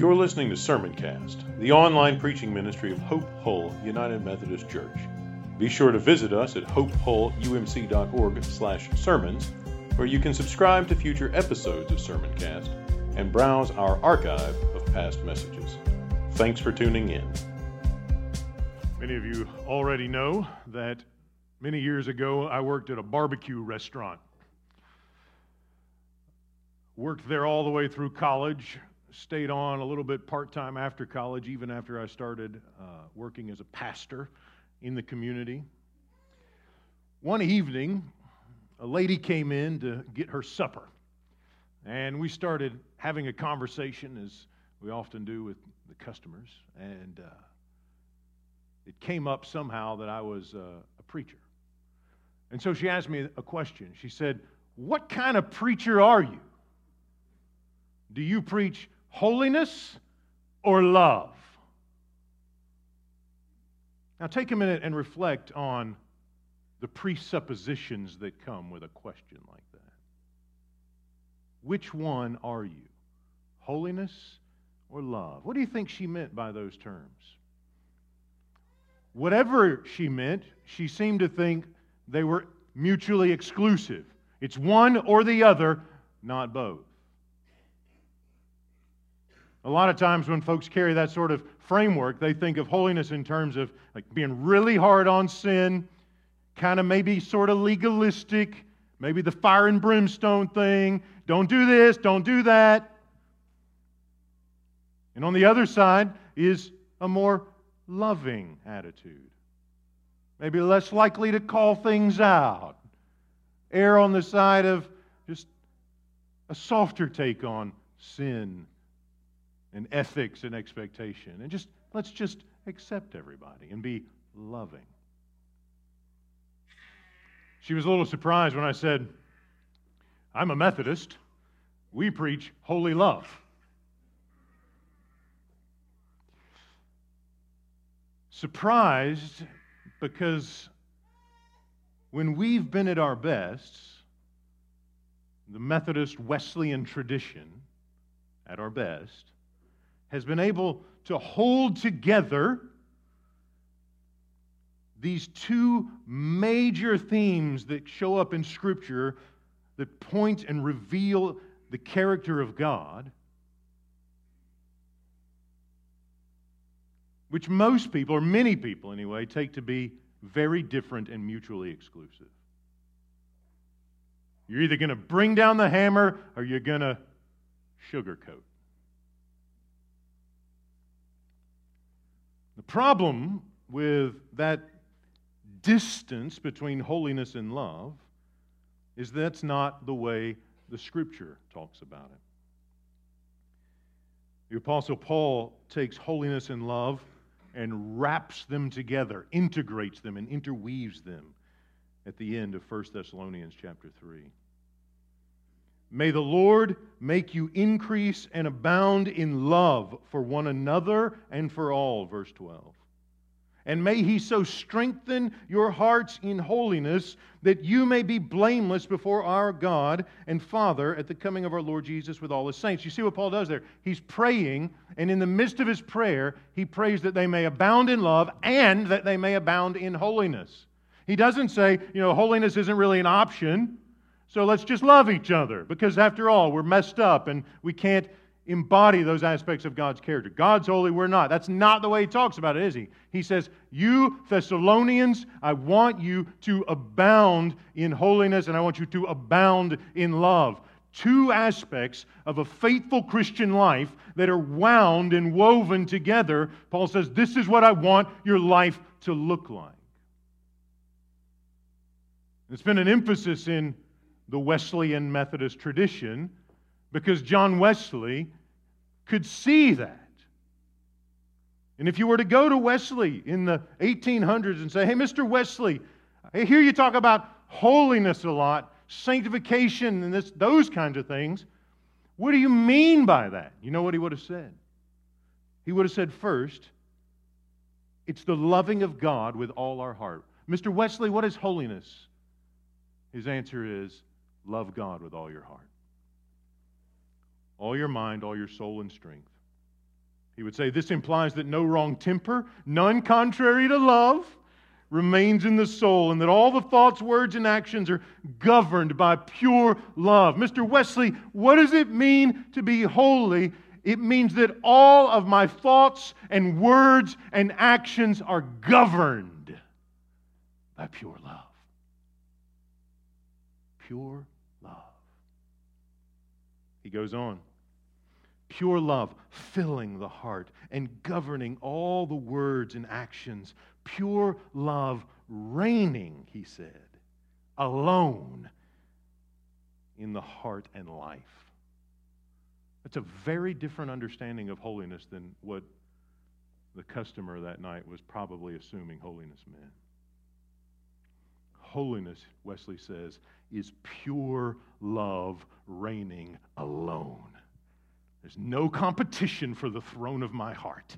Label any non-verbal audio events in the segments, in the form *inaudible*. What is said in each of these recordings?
You're listening to Sermoncast, the online preaching ministry of Hope Hull United Methodist Church. Be sure to visit us at hopehullumc.org/sermons, where you can subscribe to future episodes of Sermoncast and browse our archive of past messages. Thanks for tuning in. Many of you already know that many years ago I worked at a barbecue restaurant. Worked there all the way through college, stayed on a little bit part time after college, even after I started uh, working as a pastor in the community. One evening, a lady came in to get her supper, and we started having a conversation as we often do with the customers, and uh, it came up somehow that I was uh, a preacher. And so she asked me a question. She said, What kind of preacher are you? Do you preach holiness or love? Now, take a minute and reflect on the presuppositions that come with a question like that. Which one are you? Holiness or love? What do you think she meant by those terms? Whatever she meant, she seemed to think they were mutually exclusive. It's one or the other, not both. A lot of times when folks carry that sort of framework, they think of holiness in terms of like being really hard on sin, kind of maybe sort of legalistic, maybe the fire and brimstone thing. Don't do this, don't do that. And on the other side is a more loving attitude. Maybe less likely to call things out. Err on the side of just a softer take on sin and ethics and expectation. And just let's just accept everybody and be loving. She was a little surprised when I said, I'm a Methodist. We preach holy love. Surprised because when we've been at our best, the Methodist Wesleyan tradition, at our best, has been able to hold together these two major themes that show up in Scripture that point and reveal the character of God, which most people, or many people anyway, take to be very different and mutually exclusive. You're either going to bring down the hammer or you're going to sugarcoat. The problem with that distance between holiness and love is that's not the way the scripture talks about it. The Apostle Paul takes holiness and love and wraps them together, integrates them, and interweaves them at the end of 1 Thessalonians chapter 3. May the Lord make you increase and abound in love for one another and for all. Verse 12. And may he so strengthen your hearts in holiness that you may be blameless before our God and Father at the coming of our Lord Jesus with all his saints. You see what Paul does there? He's praying, and in the midst of his prayer, he prays that they may abound in love and that they may abound in holiness. He doesn't say, you know, holiness isn't really an option. So let's just love each other because, after all, we're messed up and we can't embody those aspects of God's character. God's holy, we're not. That's not the way he talks about it, is he? He says, You Thessalonians, I want you to abound in holiness and I want you to abound in love. Two aspects of a faithful Christian life that are wound and woven together. Paul says, This is what I want your life to look like. It's been an emphasis in the Wesleyan Methodist tradition because John Wesley could see that. And if you were to go to Wesley in the 1800s and say, hey, Mr. Wesley, I hear you talk about holiness a lot, sanctification, and this, those kinds of things. What do you mean by that? You know what he would have said? He would have said, first, it's the loving of God with all our heart. Mr. Wesley, what is holiness? His answer is Love God with all your heart, all your mind, all your soul and strength. He would say this implies that no wrong temper, none contrary to love, remains in the soul, and that all the thoughts, words, and actions are governed by pure love. Mr. Wesley, what does it mean to be holy? It means that all of my thoughts and words and actions are governed by pure love. Pure. Goes on. Pure love filling the heart and governing all the words and actions. Pure love reigning, he said, alone in the heart and life. That's a very different understanding of holiness than what the customer that night was probably assuming holiness meant. Holiness, Wesley says, is pure love reigning alone. There's no competition for the throne of my heart.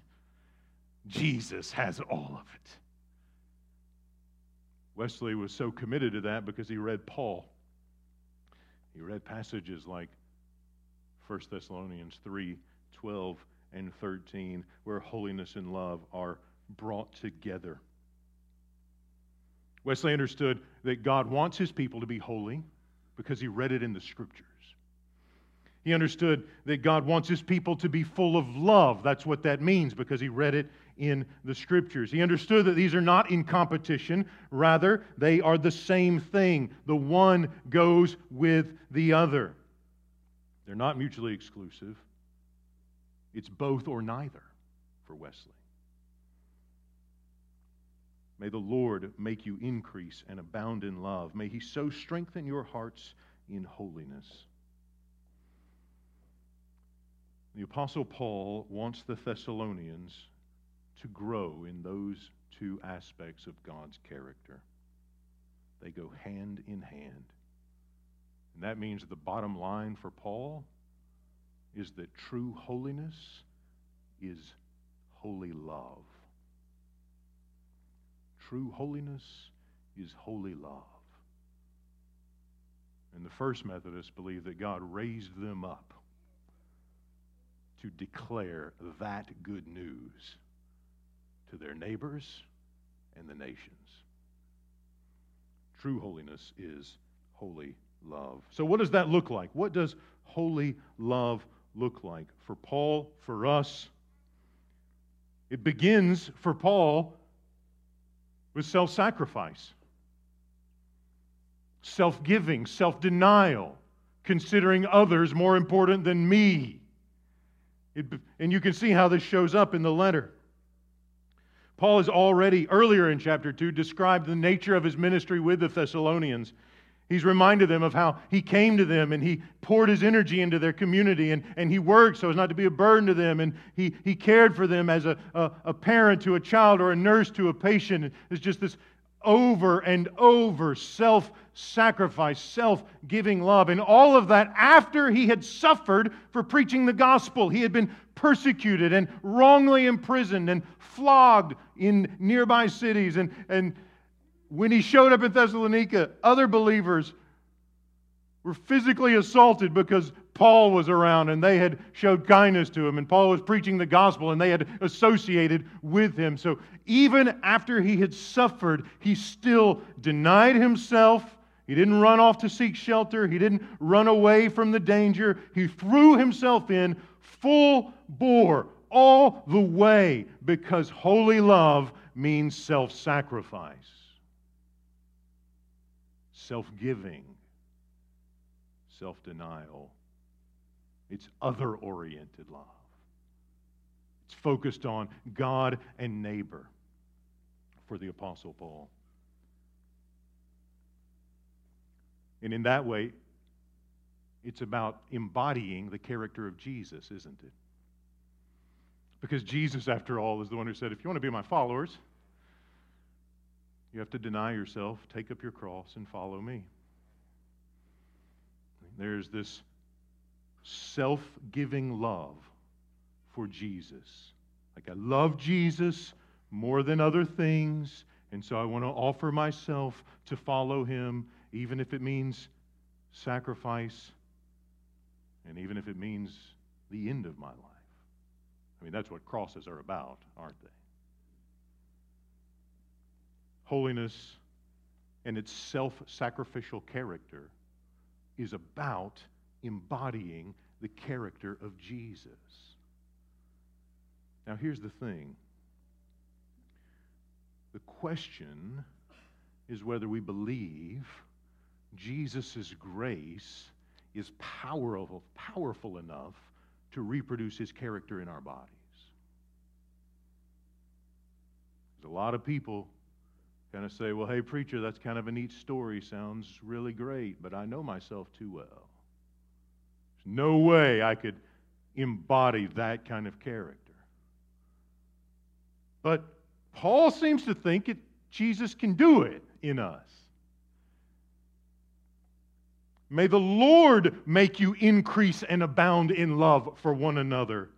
Jesus has all of it. Wesley was so committed to that because he read Paul. He read passages like 1 Thessalonians 3 12 and 13, where holiness and love are brought together. Wesley understood that God wants his people to be holy because he read it in the scriptures. He understood that God wants his people to be full of love. That's what that means because he read it in the scriptures. He understood that these are not in competition, rather, they are the same thing. The one goes with the other. They're not mutually exclusive, it's both or neither for Wesley. May the Lord make you increase and abound in love. May He so strengthen your hearts in holiness. The Apostle Paul wants the Thessalonians to grow in those two aspects of God's character. They go hand in hand. And that means the bottom line for Paul is that true holiness is holy love. True holiness is holy love. And the first Methodists believe that God raised them up to declare that good news to their neighbors and the nations. True holiness is holy love. So, what does that look like? What does holy love look like? For Paul, for us, it begins for Paul with self sacrifice, self giving, self denial, considering others more important than me. It, and you can see how this shows up in the letter. Paul has already, earlier in chapter 2, described the nature of his ministry with the Thessalonians. He's reminded them of how he came to them and he poured his energy into their community and, and he worked so as not to be a burden to them and he, he cared for them as a, a, a parent to a child or a nurse to a patient. It's just this over and over self sacrifice, self giving love. And all of that after he had suffered for preaching the gospel. He had been persecuted and wrongly imprisoned and flogged in nearby cities. And, and when he showed up in Thessalonica, other believers were physically assaulted because Paul was around and they had showed kindness to him, and Paul was preaching the gospel and they had associated with him. So even after he had suffered, he still denied himself. He didn't run off to seek shelter, he didn't run away from the danger. He threw himself in full bore all the way because holy love means self sacrifice self giving, self denial. It's other oriented love. It's focused on God and neighbor for the Apostle Paul. And in that way, it's about embodying the character of Jesus, isn't it? Because Jesus, after all, is the one who said, If you want to be my followers, you have to deny yourself, take up your cross, and follow me. There's this self giving love for Jesus. Like, I love Jesus more than other things, and so I want to offer myself to follow him, even if it means sacrifice, and even if it means the end of my life. I mean, that's what crosses are about, aren't they? Holiness and its self sacrificial character is about embodying the character of Jesus. Now, here's the thing the question is whether we believe Jesus' grace is powerful, powerful enough to reproduce his character in our bodies. There's a lot of people kind of say, well, hey, preacher, that's kind of a neat story. Sounds really great, but I know myself too well. There's no way I could embody that kind of character. But Paul seems to think it, Jesus can do it in us. May the Lord make you increase and abound in love for one another.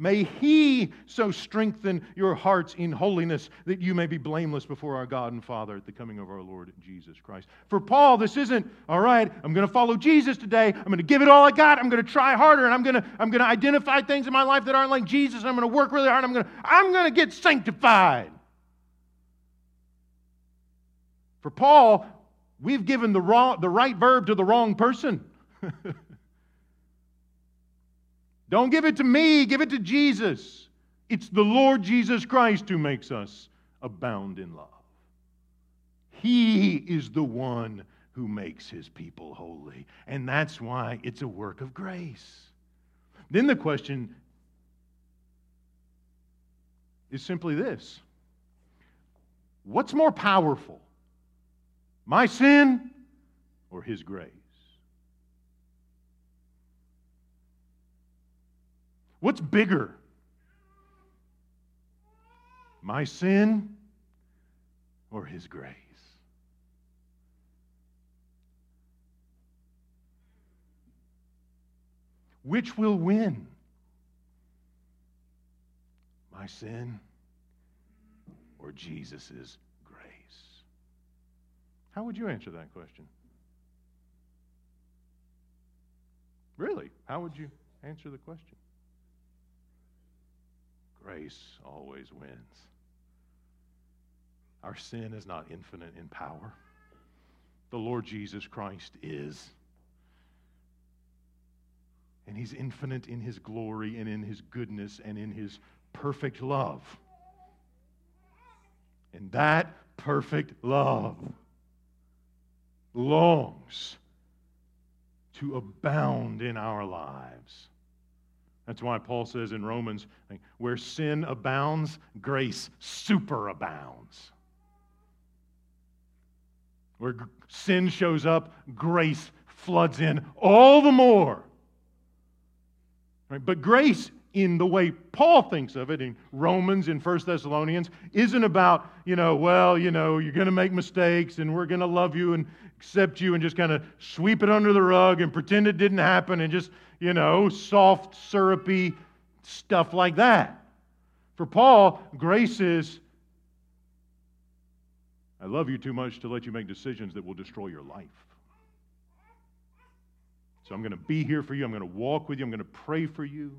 May He so strengthen your hearts in holiness that you may be blameless before our God and Father at the coming of our Lord Jesus Christ. For Paul, this isn't, all right, I'm going to follow Jesus today. I'm going to give it all I got. I'm going to try harder, and I'm going to, I'm going to identify things in my life that aren't like Jesus, I'm going to work really hard. I'm going to, I'm going to get sanctified. For Paul, we've given the, wrong, the right verb to the wrong person. *laughs* Don't give it to me, give it to Jesus. It's the Lord Jesus Christ who makes us abound in love. He is the one who makes his people holy. And that's why it's a work of grace. Then the question is simply this What's more powerful? My sin or His grace? What's bigger? My sin or His grace? Which will win? My sin or Jesus' grace? how would you answer that question? Really? How would you answer the question? Grace always wins. Our sin is not infinite in power. The Lord Jesus Christ is. And He's infinite in His glory and in His goodness and in His perfect love. And that perfect love longs to abound in our lives. That's why Paul says in Romans, where sin abounds, grace superabounds. Where sin shows up, grace floods in all the more. Right? But grace in the way Paul thinks of it in Romans and First Thessalonians isn't about, you know, well, you know, you're going to make mistakes and we're going to love you and accept you and just kind of sweep it under the rug and pretend it didn't happen and just, you know, soft, syrupy stuff like that. For Paul, grace is I love you too much to let you make decisions that will destroy your life. So I'm going to be here for you. I'm going to walk with you. I'm going to pray for you.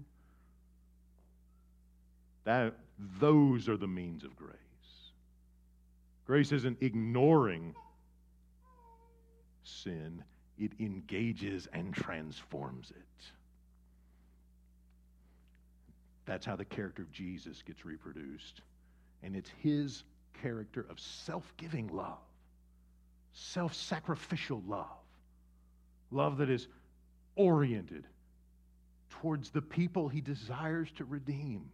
That, those are the means of grace. Grace isn't ignoring sin, it engages and transforms it. That's how the character of Jesus gets reproduced. And it's his character of self giving love, self sacrificial love, love that is oriented towards the people he desires to redeem.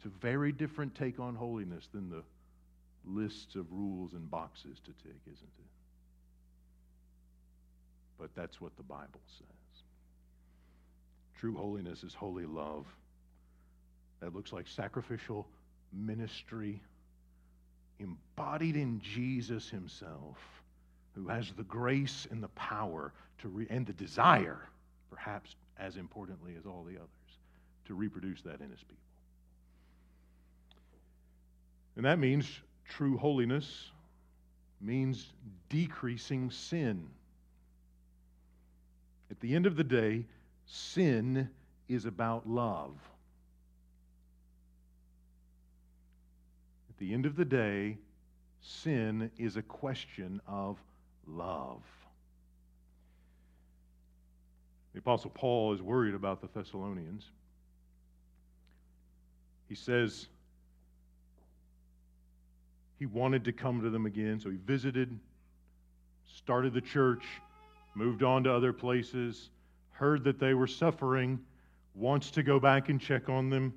It's a very different take on holiness than the lists of rules and boxes to tick, isn't it? But that's what the Bible says. True holiness is holy love. That looks like sacrificial ministry embodied in Jesus himself, who has the grace and the power to re- and the desire, perhaps as importantly as all the others, to reproduce that in his people. And that means true holiness means decreasing sin. At the end of the day, sin is about love. At the end of the day, sin is a question of love. The Apostle Paul is worried about the Thessalonians. He says he wanted to come to them again, so he visited, started the church, moved on to other places, heard that they were suffering, wants to go back and check on them.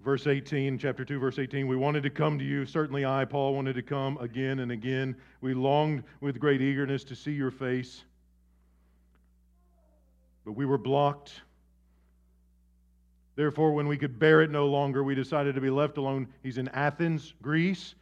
Verse 18, chapter 2, verse 18, we wanted to come to you. Certainly I, Paul, wanted to come again and again. We longed with great eagerness to see your face but we were blocked. Therefore, when we could bear it no longer, we decided to be left alone. He's in Athens, Greece,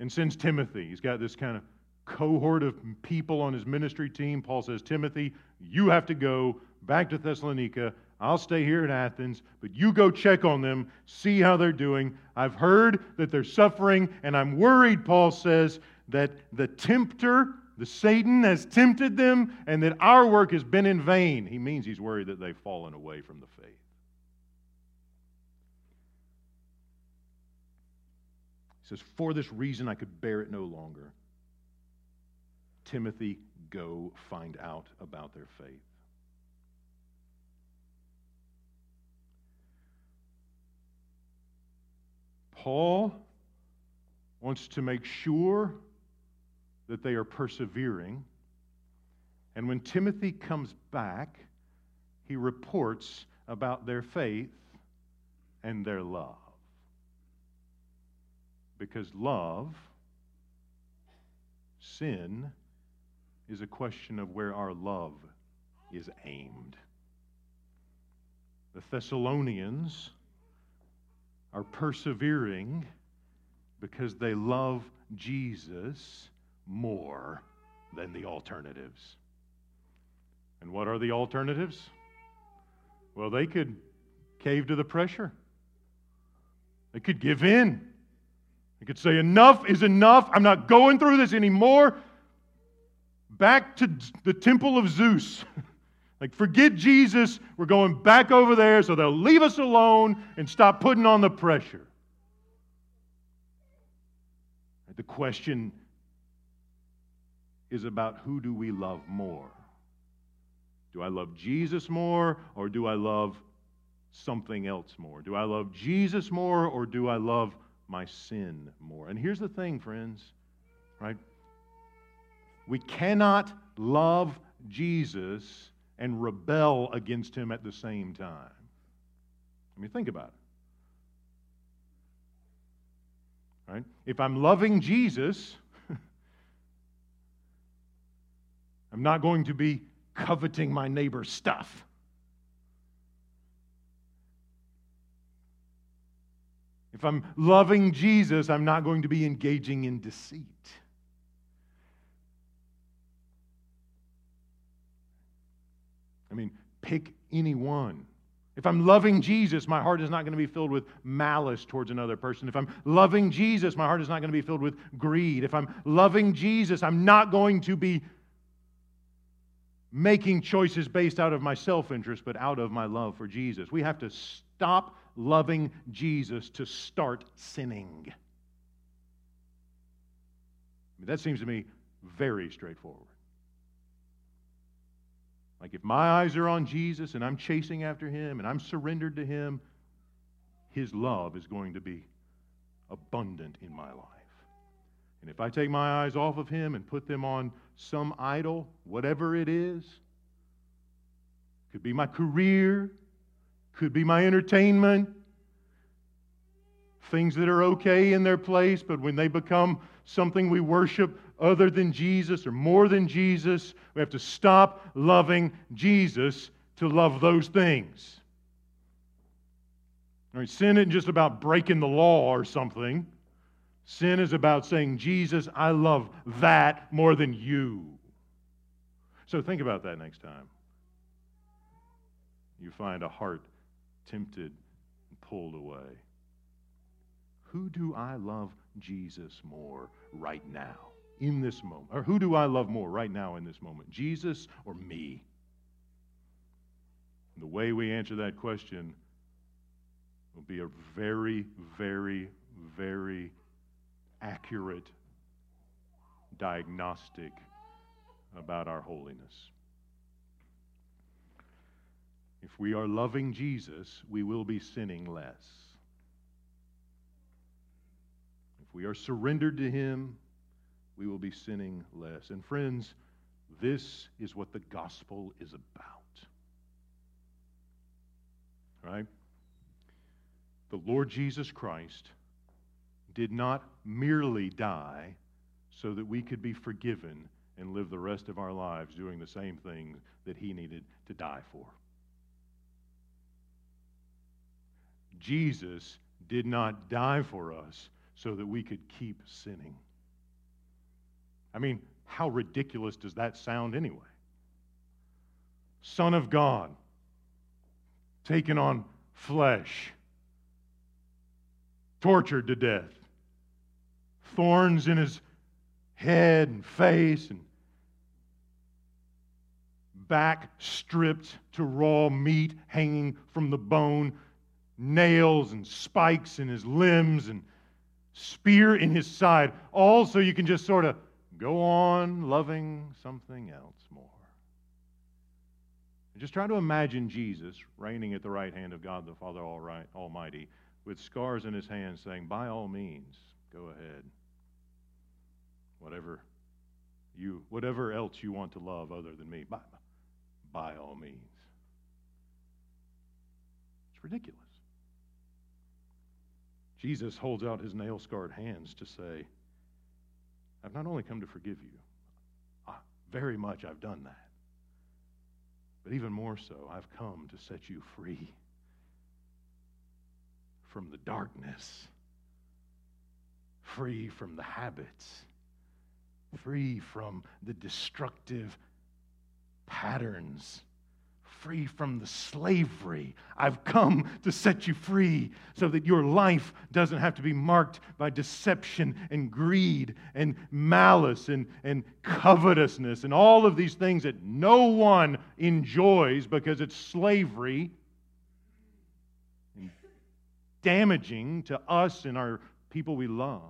and sends Timothy. He's got this kind of cohort of people on his ministry team. Paul says, Timothy, you have to go back to Thessalonica. I'll stay here in Athens, but you go check on them, see how they're doing. I've heard that they're suffering, and I'm worried, Paul says, that the tempter the Satan has tempted them and that our work has been in vain. He means he's worried that they've fallen away from the faith. Says, For this reason I could bear it no longer. Timothy, go find out about their faith. Paul wants to make sure that they are persevering. And when Timothy comes back, he reports about their faith and their love. Because love, sin, is a question of where our love is aimed. The Thessalonians are persevering because they love Jesus more than the alternatives. And what are the alternatives? Well, they could cave to the pressure, they could give in. They could say, Enough is enough. I'm not going through this anymore. Back to the temple of Zeus. *laughs* like, forget Jesus. We're going back over there so they'll leave us alone and stop putting on the pressure. The question is about who do we love more? Do I love Jesus more or do I love something else more? Do I love Jesus more or do I love my sin more? And here's the thing, friends, right? We cannot love Jesus and rebel against him at the same time. I mean, think about it. Right? If I'm loving Jesus, *laughs* I'm not going to be coveting my neighbor's stuff. If I'm loving Jesus, I'm not going to be engaging in deceit. I mean, pick anyone. If I'm loving Jesus, my heart is not going to be filled with malice towards another person. If I'm loving Jesus, my heart is not going to be filled with greed. If I'm loving Jesus, I'm not going to be making choices based out of my self interest, but out of my love for Jesus. We have to stop loving Jesus to start sinning. I mean, that seems to me very straightforward. Like if my eyes are on Jesus and I'm chasing after him and I'm surrendered to him, his love is going to be abundant in my life. And if I take my eyes off of him and put them on some idol, whatever it is, could be my career, could be my entertainment, things that are okay in their place, but when they become something we worship other than Jesus or more than Jesus, we have to stop loving Jesus to love those things. All right, sin isn't just about breaking the law or something. Sin is about saying, Jesus, I love that more than you. So think about that next time. You find a heart tempted and pulled away. Who do I love Jesus more right now, in this moment? Or who do I love more right now in this moment, Jesus or me? The way we answer that question will be a very, very, very accurate diagnostic about our holiness. If we are loving Jesus, we will be sinning less. If we are surrendered to Him, we will be sinning less. And friends, this is what the gospel is about. Right? The Lord Jesus Christ did not merely die so that we could be forgiven and live the rest of our lives doing the same thing that he needed to die for. Jesus did not die for us so that we could keep sinning. I mean, how ridiculous does that sound anyway? Son of God, taken on flesh, tortured to death, thorns in his head and face, and back stripped to raw meat hanging from the bone, nails and spikes in his limbs, and spear in his side, all so you can just sort of go on loving something else more. And just try to imagine Jesus reigning at the right hand of God the Father Almighty with scars in his hands saying, By all means, go ahead. Whatever you whatever else you want to love other than me, by, by all means. It's ridiculous. Jesus holds out his nail scarred hands to say, I've not only come to forgive you, ah, very much I've done that, but even more so, I've come to set you free from the darkness, free from the habits, free from the destructive patterns free from the slavery. I've come to set you free so that your life doesn't have to be marked by deception and greed and malice and, and covetousness and all of these things that no one enjoys because it's slavery and damaging to us and our people we love.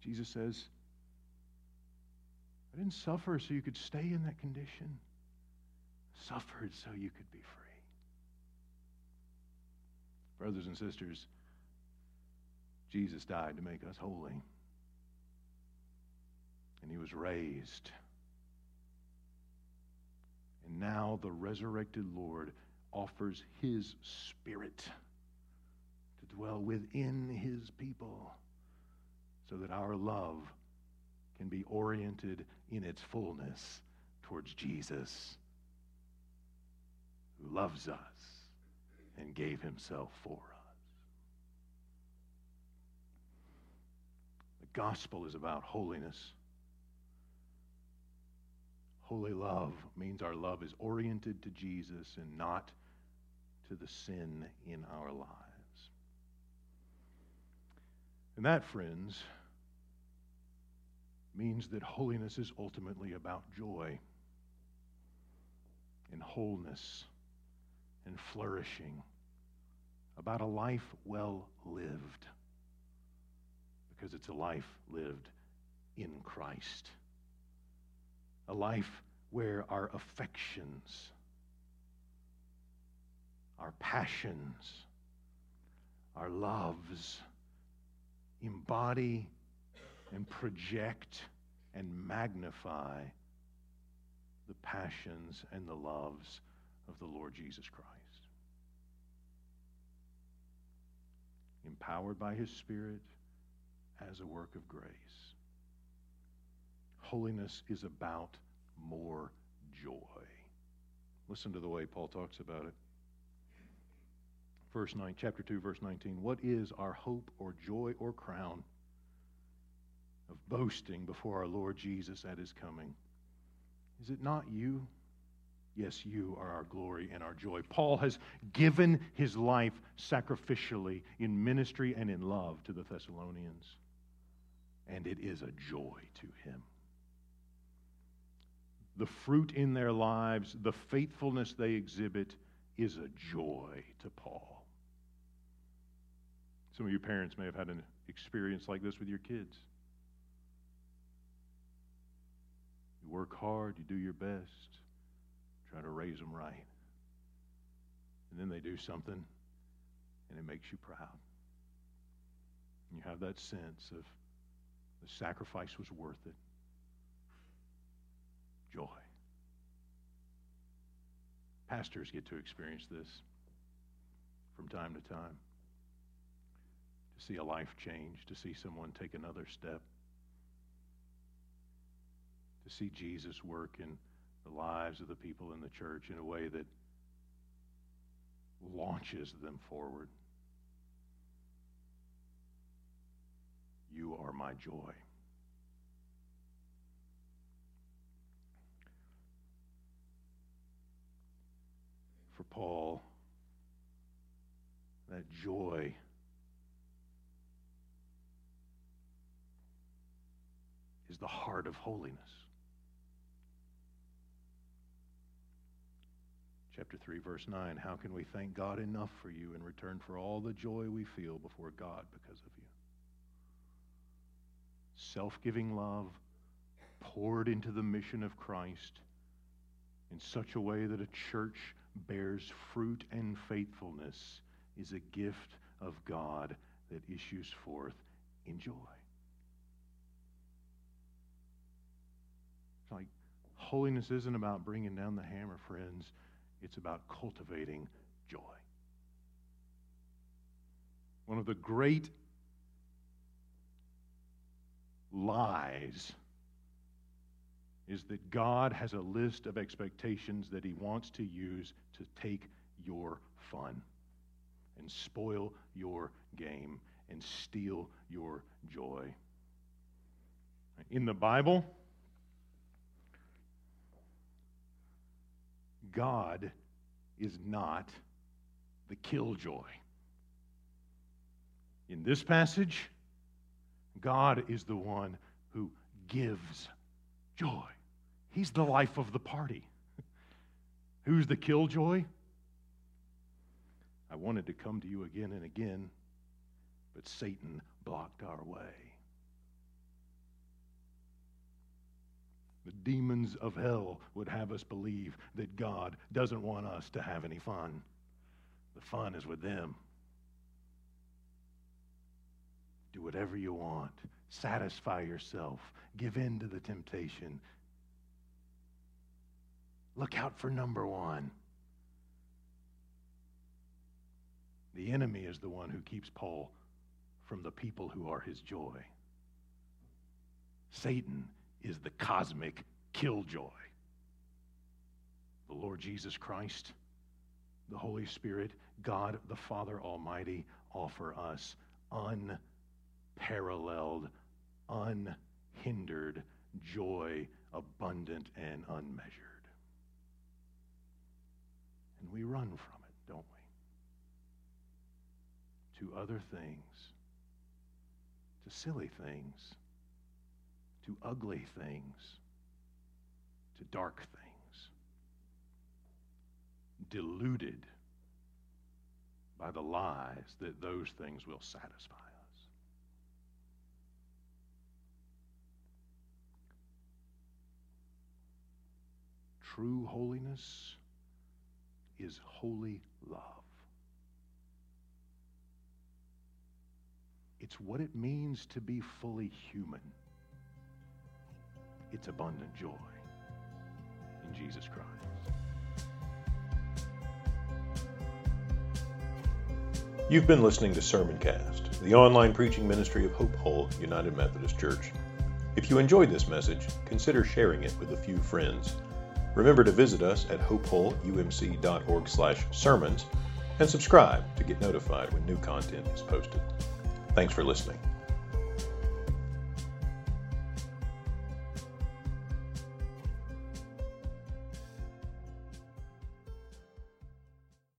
Jesus says, I didn't suffer so you could stay in that condition suffered so you could be free. Brothers and sisters, Jesus died to make us holy. And he was raised. And now the resurrected Lord offers his spirit to dwell within his people so that our love can be oriented in its fullness towards Jesus who loves us and gave himself for us. The gospel is about holiness. Holy love means our love is oriented to Jesus and not to the sin in our lives. And that, friends, means that holiness is ultimately about joy and wholeness and flourishing, about a life well lived, because it's a life lived in Christ, a life where our affections, our passions, our loves embody and project and magnify the passions and the loves of the Lord Jesus Christ. Empowered by His Spirit as a work of grace. Holiness is about more joy. Listen to the way Paul talks about it. Verse 9, chapter 2, verse 19. What is our hope or joy or crown of boasting before our Lord Jesus at his coming? Is it not you? Yes, you are our glory and our joy. Paul has given his life sacrificially in ministry and in love to the Thessalonians, and it is a joy to him. the fruit in their lives, the faithfulness they exhibit is a joy to Paul. Some of you parents may have had an experience like this with your kids. You work hard, you do your best, try to raise them right. And then they do something, and it makes you proud. And You have that sense of the sacrifice was worth it. Joy. Pastors get to experience this from time to time. To see a life change, to see someone take another step, to see Jesus work in the lives of the people in the church in a way that launches them forward. You are my joy. For Paul, that joy is the heart of holiness. Chapter 3, verse 9 How can we thank God enough for you in return for all the joy we feel before God because of you? self giving love poured into the mission of Christ in such a way that a church bears fruit and faithfulness is a gift of God that issues forth in joy. It's like holiness isn't about bringing down the hammer, friends. It's about cultivating joy. One of the great lies is that God has a list of expectations that He wants to use to take your fun and spoil your game and steal your joy. In the Bible, God is not the killjoy. In this passage, God is the one who gives joy. He's the life of the party. *laughs* Who's the killjoy? I wanted to come to you again and again, but Satan blocked our way. The demons of hell would have us believe that God doesn't want us to have any fun. The fun is with them. Do whatever you want. Satisfy yourself. Give in to the temptation. Look out for number one. The enemy is the one who keeps Paul from the people who are his joy. Satan is the cosmic killjoy. The Lord Jesus Christ, the Holy Spirit, God the Father Almighty offer us unparalleled, unhindered joy, abundant and unmeasured. And we run from it, don't we? To other things, to silly things, to ugly things, to dark things, deluded by the lies that those things will satisfy. Us. True holiness is holy love. It's what it means to be fully human. It's abundant joy in Jesus Christ. You've been listening to Sermoncast, the online preaching ministry of Hope Hull United Methodist Church. If you enjoyed this message, consider sharing it with a few friends. Remember to visit us at hopehullumc.org slash sermons and subscribe to get notified when new content is posted. Thanks for listening.